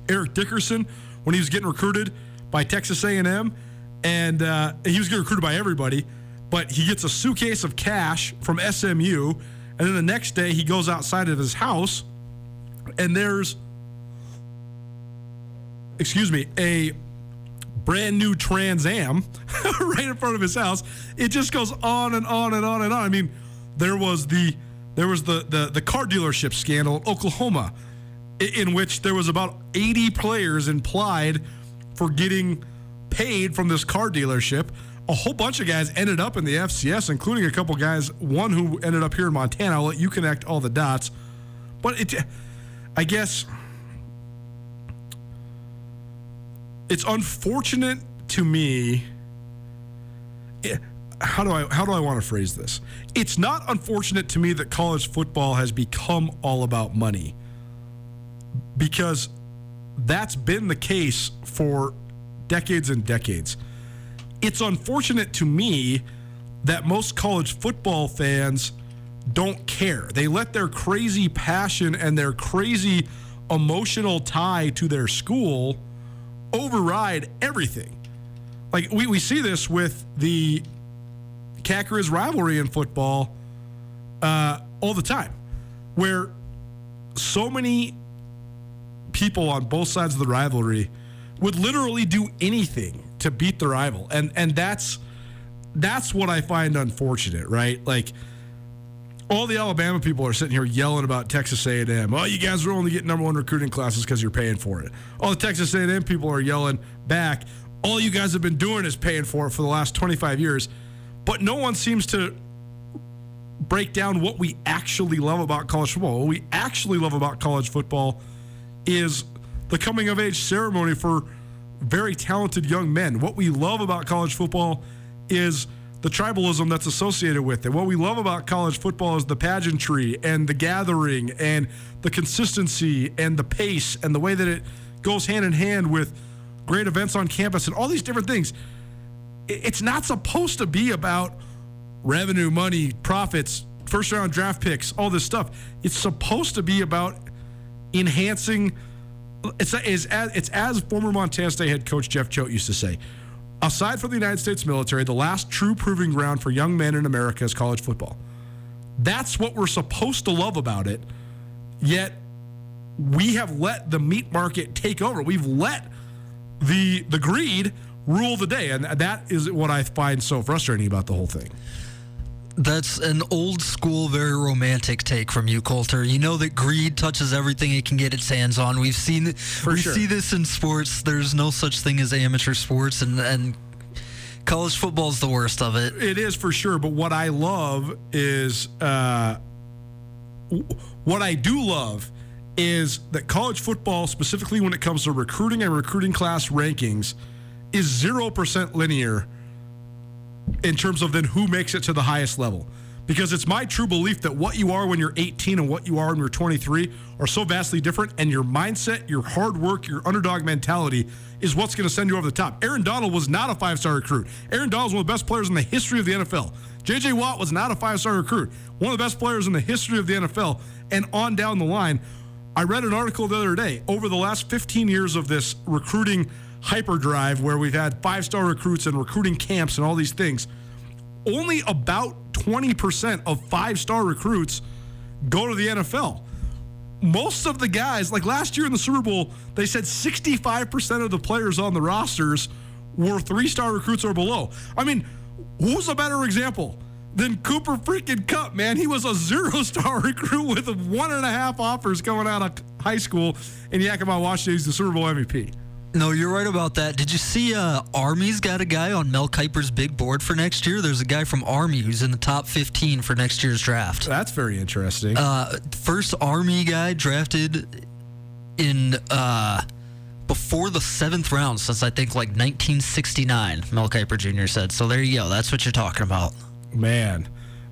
Eric Dickerson when he was getting recruited by Texas A&M, and uh, he was getting recruited by everybody. But he gets a suitcase of cash from SMU, and then the next day he goes outside of his house, and there's, excuse me, a brand new Trans Am (laughs) right in front of his house. It just goes on and on and on and on. I mean, there was the there was the the, the car dealership scandal in Oklahoma, i- in which there was about 80 players implied for getting paid from this car dealership. A whole bunch of guys ended up in the FCS, including a couple guys. One who ended up here in Montana. I'll let you connect all the dots. But it, I guess, it's unfortunate to me. eh, How do I how do I want to phrase this? It's not unfortunate to me that college football has become all about money because that's been the case for decades and decades. It's unfortunate to me that most college football fans don't care. They let their crazy passion and their crazy emotional tie to their school override everything. Like we, we see this with the Cacker's rivalry in football uh, all the time, where so many people on both sides of the rivalry would literally do anything to beat the rival, and and that's that's what I find unfortunate, right? Like all the Alabama people are sitting here yelling about Texas A&M. Oh, you guys are only getting number one recruiting classes because you're paying for it. All the Texas A&M people are yelling back. All you guys have been doing is paying for it for the last 25 years, but no one seems to break down what we actually love about college football. What we actually love about college football is the coming of age ceremony for very talented young men. What we love about college football is the tribalism that's associated with it. What we love about college football is the pageantry and the gathering and the consistency and the pace and the way that it goes hand in hand with great events on campus and all these different things. It's not supposed to be about revenue, money, profits, first round draft picks, all this stuff. It's supposed to be about enhancing. It's as it's as former Montana State head coach Jeff Choate used to say. Aside from the United States military, the last true proving ground for young men in America is college football. That's what we're supposed to love about it. Yet we have let the meat market take over. We've let the the greed rule the day, and that is what I find so frustrating about the whole thing. That's an old school, very romantic take from you, Colter. You know that greed touches everything it can get its hands on. We've seen we sure. see this in sports. There's no such thing as amateur sports, and and college football is the worst of it. It is for sure, but what I love is uh, what I do love is that college football, specifically when it comes to recruiting and recruiting class rankings, is 0% linear in terms of then who makes it to the highest level. Because it's my true belief that what you are when you're 18 and what you are when you're 23 are so vastly different, and your mindset, your hard work, your underdog mentality is what's going to send you over the top. Aaron Donald was not a five star recruit. Aaron Donald one of the best players in the history of the NFL. JJ Watt was not a five star recruit, one of the best players in the history of the NFL, and on down the line. I read an article the other day over the last 15 years of this recruiting hyperdrive where we've had five star recruits and recruiting camps and all these things. Only about 20% of five star recruits go to the NFL. Most of the guys, like last year in the Super Bowl, they said 65% of the players on the rosters were three star recruits or below. I mean, who's a better example? than Cooper freaking Kupp, man. He was a zero star (laughs) recruit with one and a half offers coming out of high school in Yakima, Washington. He's the Super Bowl MVP. No, you're right about that. Did you see uh, Army's got a guy on Mel Kiper's big board for next year? There's a guy from Army who's in the top 15 for next year's draft. That's very interesting. Uh, first Army guy drafted in uh, before the seventh round since I think like 1969. Mel Kiper Jr. said. So there you go. That's what you're talking about. Man,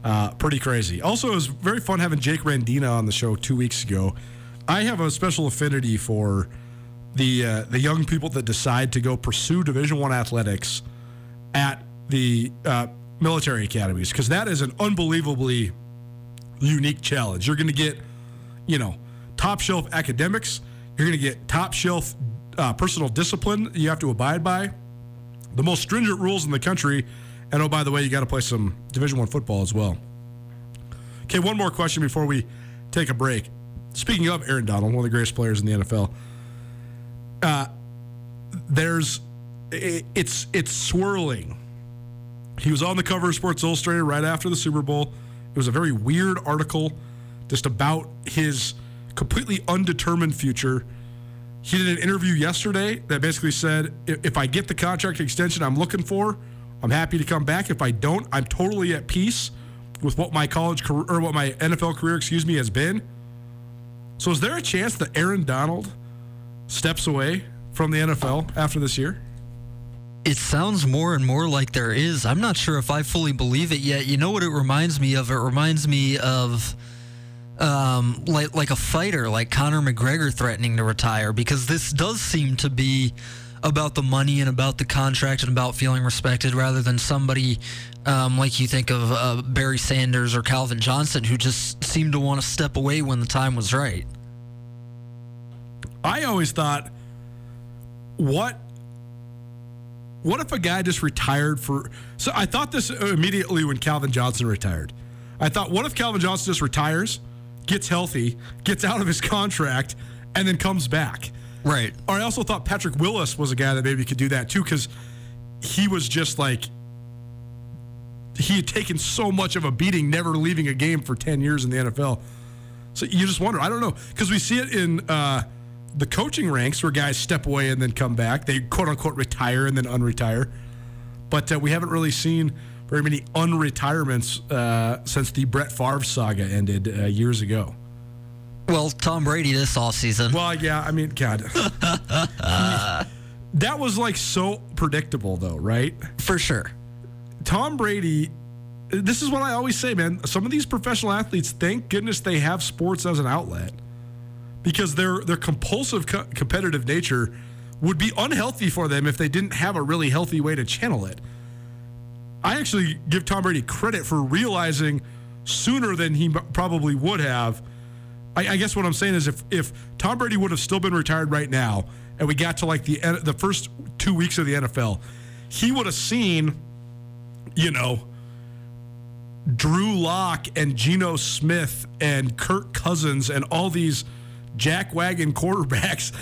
uh, pretty crazy. Also, it was very fun having Jake Randina on the show two weeks ago. I have a special affinity for the uh, the young people that decide to go pursue Division One athletics at the uh, military academies because that is an unbelievably unique challenge. You're going to get, you know, top shelf academics. You're going to get top shelf uh, personal discipline you have to abide by. The most stringent rules in the country and oh, by the way, you got to play some Division One football as well. Okay, one more question before we take a break. Speaking of Aaron Donald, one of the greatest players in the NFL, uh, there's it, it's it's swirling. He was on the cover of Sports Illustrated right after the Super Bowl. It was a very weird article, just about his completely undetermined future. He did an interview yesterday that basically said, "If if I get the contract extension I'm looking for." I'm happy to come back. If I don't, I'm totally at peace with what my college career or what my NFL career, excuse me, has been. So is there a chance that Aaron Donald steps away from the NFL after this year? It sounds more and more like there is. I'm not sure if I fully believe it yet. You know what it reminds me of? It reminds me of um, like like a fighter, like Conor McGregor threatening to retire, because this does seem to be about the money and about the contract and about feeling respected rather than somebody um, like you think of uh, Barry Sanders or Calvin Johnson who just seemed to want to step away when the time was right. I always thought, what what if a guy just retired for? So I thought this immediately when Calvin Johnson retired. I thought, what if Calvin Johnson just retires, gets healthy, gets out of his contract, and then comes back? Right. Or I also thought Patrick Willis was a guy that maybe could do that too because he was just like he had taken so much of a beating, never leaving a game for ten years in the NFL. So you just wonder. I don't know because we see it in uh, the coaching ranks where guys step away and then come back. They quote unquote retire and then unretire. But uh, we haven't really seen very many unretirements uh, since the Brett Favre saga ended uh, years ago. Well, Tom Brady this all season. Well, yeah, I mean, God. (laughs) that was like so predictable, though, right? For sure. Tom Brady, this is what I always say, man. Some of these professional athletes, thank goodness they have sports as an outlet because their their compulsive co- competitive nature would be unhealthy for them if they didn't have a really healthy way to channel it. I actually give Tom Brady credit for realizing sooner than he probably would have. I, I guess what I'm saying is if if Tom Brady would have still been retired right now, and we got to like the the first two weeks of the NFL, he would have seen, you know, Drew Lock and Geno Smith and Kirk Cousins and all these jackwagon quarterbacks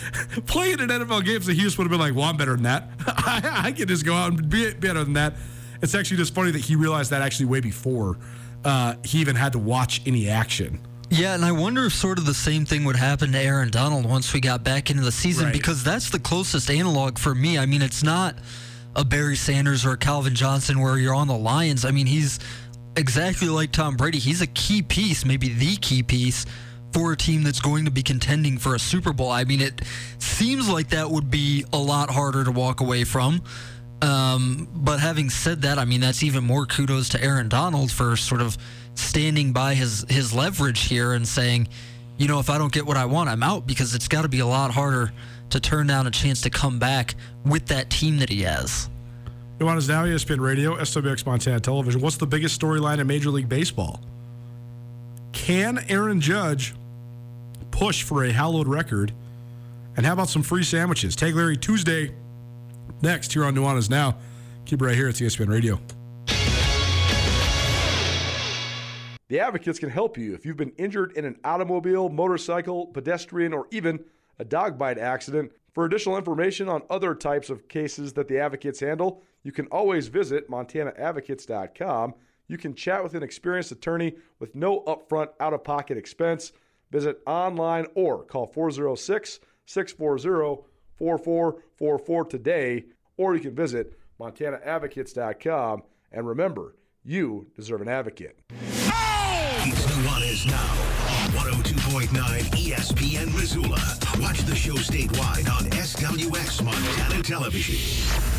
(laughs) playing in NFL games he just would have been like, well, I'm better than that. (laughs) I, I can just go out and be better than that. It's actually just funny that he realized that actually way before uh, he even had to watch any action. Yeah, and I wonder if sort of the same thing would happen to Aaron Donald once we got back into the season Right. because that's the closest analog for me. I mean, it's not a Barry Sanders or a Calvin Johnson where you're on the Lions. I mean, he's exactly like Tom Brady. He's a key piece, maybe the key piece for a team that's going to be contending for a Super Bowl. I mean, it seems like that would be a lot harder to walk away from. Um, but having said that, I mean, that's even more kudos to Aaron Donald for sort of standing by his, his leverage here and saying, you know, if I don't get what I want, I'm out because it's got to be a lot harder to turn down a chance to come back with that team that he has. Nuanez Now, ESPN Radio, SWX Montana Television. What's the biggest storyline in Major League Baseball? Can Aaron Judge push for a hallowed record? And how about some free sandwiches? Tagliare Tuesday next here on Nuanez Now. Keep it right here at ESPN Radio. The Advocates can help you if you've been injured in an automobile, motorcycle, pedestrian, or even a dog bite accident. For additional information on other types of cases that the Advocates handle, you can always visit montanaadvocates.com. You can chat with an experienced attorney with no upfront out of pocket expense. Visit online or call 406 640 4444 today, or you can visit montanaadvocates.com. And remember, you deserve an advocate. It's Nuanez Now on 102.9 ESPN Missoula. Watch the show statewide on SWX Montana Television.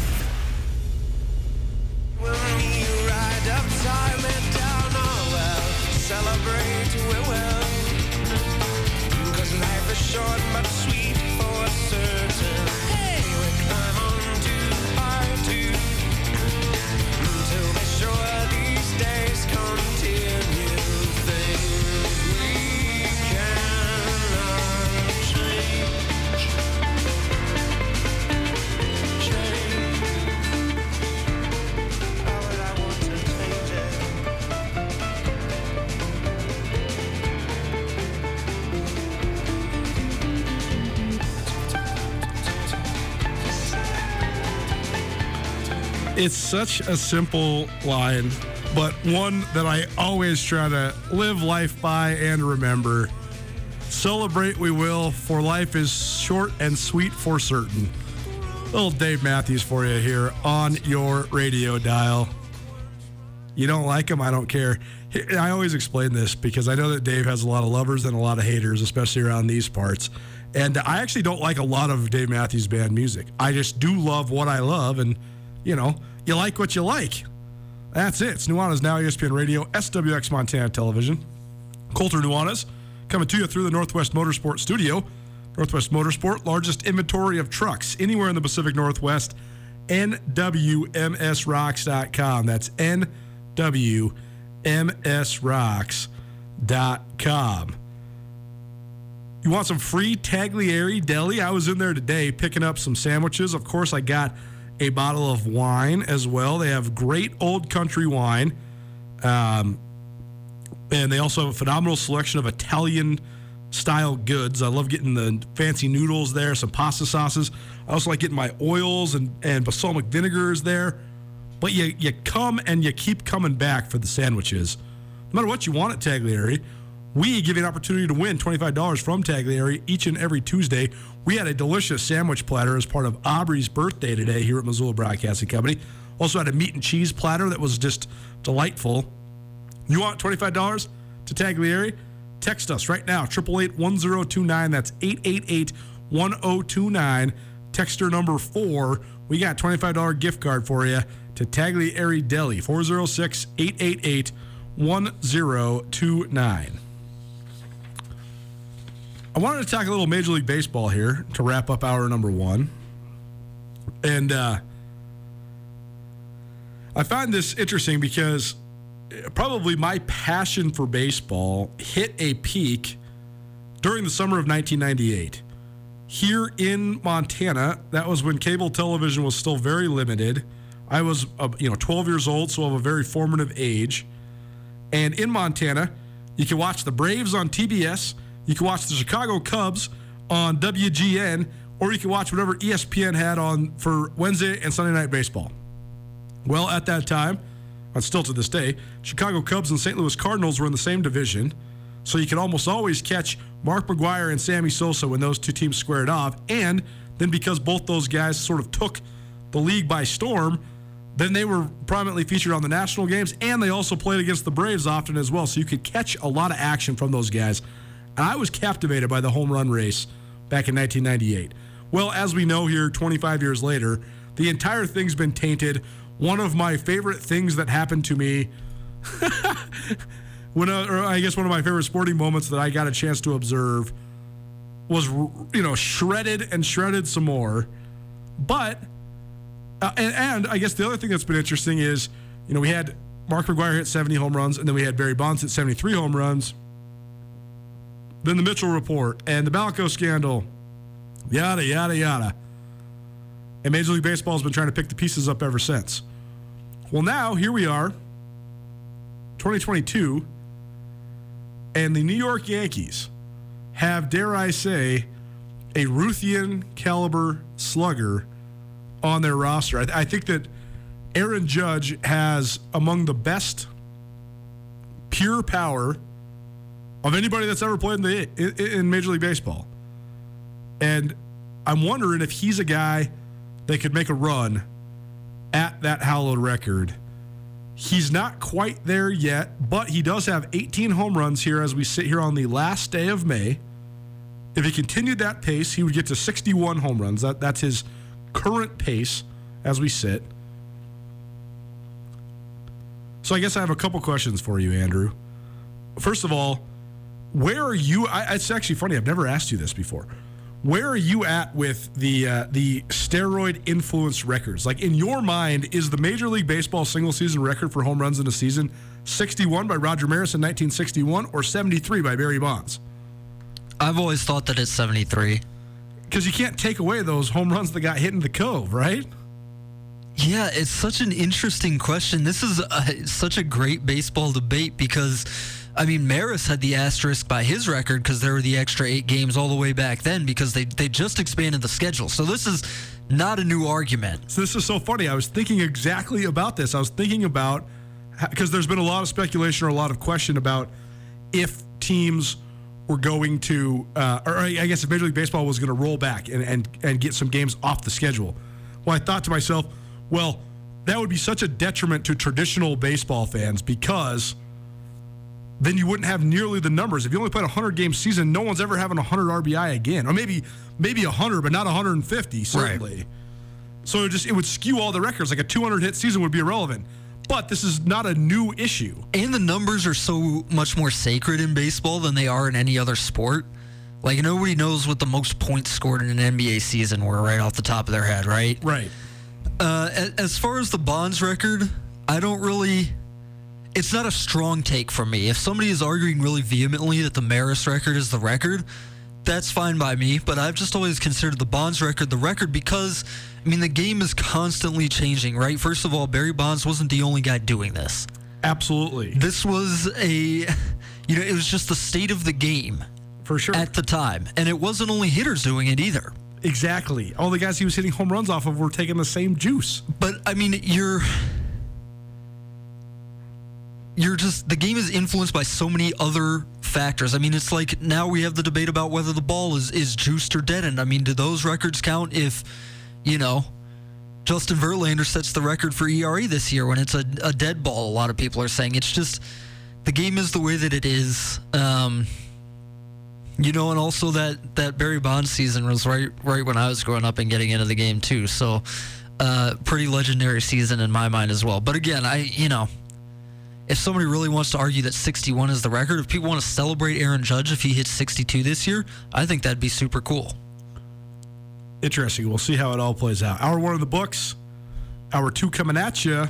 It's such a simple line, but one that I always try to live life by and remember. Celebrate we will, for life is short and sweet for certain. Little Dave Matthews for you here on your radio dial. You don't like him, I don't care. I always explain this because I know that Dave has a lot of lovers and a lot of haters, especially around these parts. And I actually don't like a lot of Dave Matthews Band music. I just do love what I love, and you know, you like what you like. That's it. It's Nuanez Now, ESPN Radio, SWX Montana Television. Colter Nuanez coming to you through the Northwest Motorsport Studio. Northwest Motorsport, largest inventory of trucks anywhere in the Pacific Northwest. NWMSRocks.com. That's NWMSRocks.com. You want some free Tagliare Deli? I was in there today picking up some sandwiches. Of course, I got a bottle of wine as well. They have great old country wine. Um, and they also have a phenomenal selection of Italian style goods. I love getting the fancy noodles there, some pasta sauces. I also like getting my oils and, and balsamic vinegars there. But you, you come and you keep coming back for the sandwiches. No matter what you want at Tagliare, we give you an opportunity to win $25 from Tagliare each and every Tuesday. We had a delicious sandwich platter as part of Aubrey's birthday today here at Missoula Broadcasting Company. Also had a meat and cheese platter that was just delightful. You want $25 to Tagliare? Text us right now, 888-1029. That's 888-1029. Texter number four. We got $25 gift card for you to Tagliare Deli, 406-888-1029. I wanted to talk a little Major League Baseball here to wrap up hour number one. And uh, I find this interesting because probably my passion for baseball hit a peak during the summer of 1998. Here in Montana, that was when cable television was still very limited. I was, uh, you know, 12 years old, so of a very formative age. And in Montana, you can watch the Braves on TBS, you can watch the Chicago Cubs on WGN, or you can watch whatever ESPN had on for Wednesday and Sunday night baseball. Well, at that time, and still to this day, Chicago Cubs and St. Louis Cardinals were in the same division. So you could almost always catch Mark McGwire and Sammy Sosa when those two teams squared off. And then because both those guys sort of took the league by storm, then they were prominently featured on the national games and they also played against the Braves often as well. So you could catch a lot of action from those guys And I was captivated by the home run race back in 1998. Well, as we know here, 25 years later, the entire thing's been tainted. One of my favorite things that happened to me, (laughs) when uh, or I guess one of my favorite sporting moments that I got a chance to observe was, you know, shredded and shredded some more. But, uh, and, and I guess the other thing that's been interesting is, you know, we had Mark McGwire hit 70 home runs, and then we had Barry Bonds hit 73 home runs. Then the Mitchell report and the Balco scandal, yada, yada, yada. And Major League Baseball has been trying to pick the pieces up ever since. Well, now here we are, 2022, and the New York Yankees have, dare I say, a Ruthian caliber slugger on their roster. I, I think that Aaron Judge has among the best pure power of anybody that's ever played in the in, in Major League Baseball. And I'm wondering if he's a guy that could make a run at that hallowed record. He's not quite there yet, but he does have 18 home runs here as we sit here on the last day of May. If he continued that pace, he would get to 61 home runs. That, that's his current pace as we sit. So I guess I have a couple questions for you, Andrew. First of all, where are you? I, it's actually funny. I've never asked you this before. Where are you at with the uh, the steroid influence records? Like in your mind, is the Major League Baseball single season record for home runs in a season 61 by Roger Maris in 1961 or 73 by Barry Bonds? I've always thought that it's 73. Because you can't take away those home runs that got hit in the cove, right? Yeah, it's such an interesting question. This is a, such a great baseball debate because, I mean, Maris had the asterisk by his record because there were the extra eight games all the way back then because they, they just expanded the schedule. So this is not a new argument. So this is so funny. I was thinking exactly about this. I was thinking about because there's been a lot of speculation or a lot of question about if teams were going to, uh, or I guess if Major League Baseball was going to roll back and, and and get some games off the schedule. Well, I thought to myself, well, that would be such a detriment to traditional baseball fans because then you wouldn't have nearly the numbers. If you only played a 100 game season, no one's ever having 100 RBI again. Or maybe maybe 100, but not 150, certainly. So it just it would skew all the records. Like a 200 hit season would be irrelevant. But this is not a new issue. And the numbers are so much more sacred in baseball than they are in any other sport. Like nobody knows what the most points scored in an NBA season were right off the top of their head, right? Right. Uh, as far as the Bonds record, I don't really. It's not a strong take from me. If somebody is arguing really vehemently that the Maris record is the record, that's fine by me. But I've just always considered the Bonds record the record because, I mean, the game is constantly changing, right? First of all, Barry Bonds wasn't the only guy doing this. Absolutely. This was a, (laughs) you know, it was just the state of the game For sure. at the time. And it wasn't only hitters doing it either. exactly. All the guys he was hitting home runs off of were taking the same juice. But I mean, you're you're just the game is influenced by so many other factors. I mean, it's like now we have the debate about whether the ball is is juiced or deadened. I mean, do those records count if you know Justin Verlander sets the record for ERA this year when it's a, a dead ball? A lot of people are saying it's just the game is the way that it is. Um, you know, and also that that Barry Bonds season was right right when I was growing up and getting into the game too. So, uh, pretty legendary season in my mind as well. But again, I you know, if somebody really wants to argue that 61 is the record, if people want to celebrate Aaron Judge if he hits 62 this year, I think that'd be super cool. Interesting. We'll see how it all plays out. Hour one of the books. Hour two coming at you.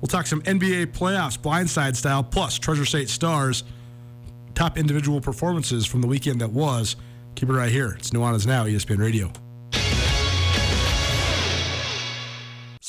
We'll talk some NBA playoffs, blindside style, plus Treasure State Stars, top individual performances from the weekend that was. Keep it right here. It's Nuanez Now, ESPN Radio.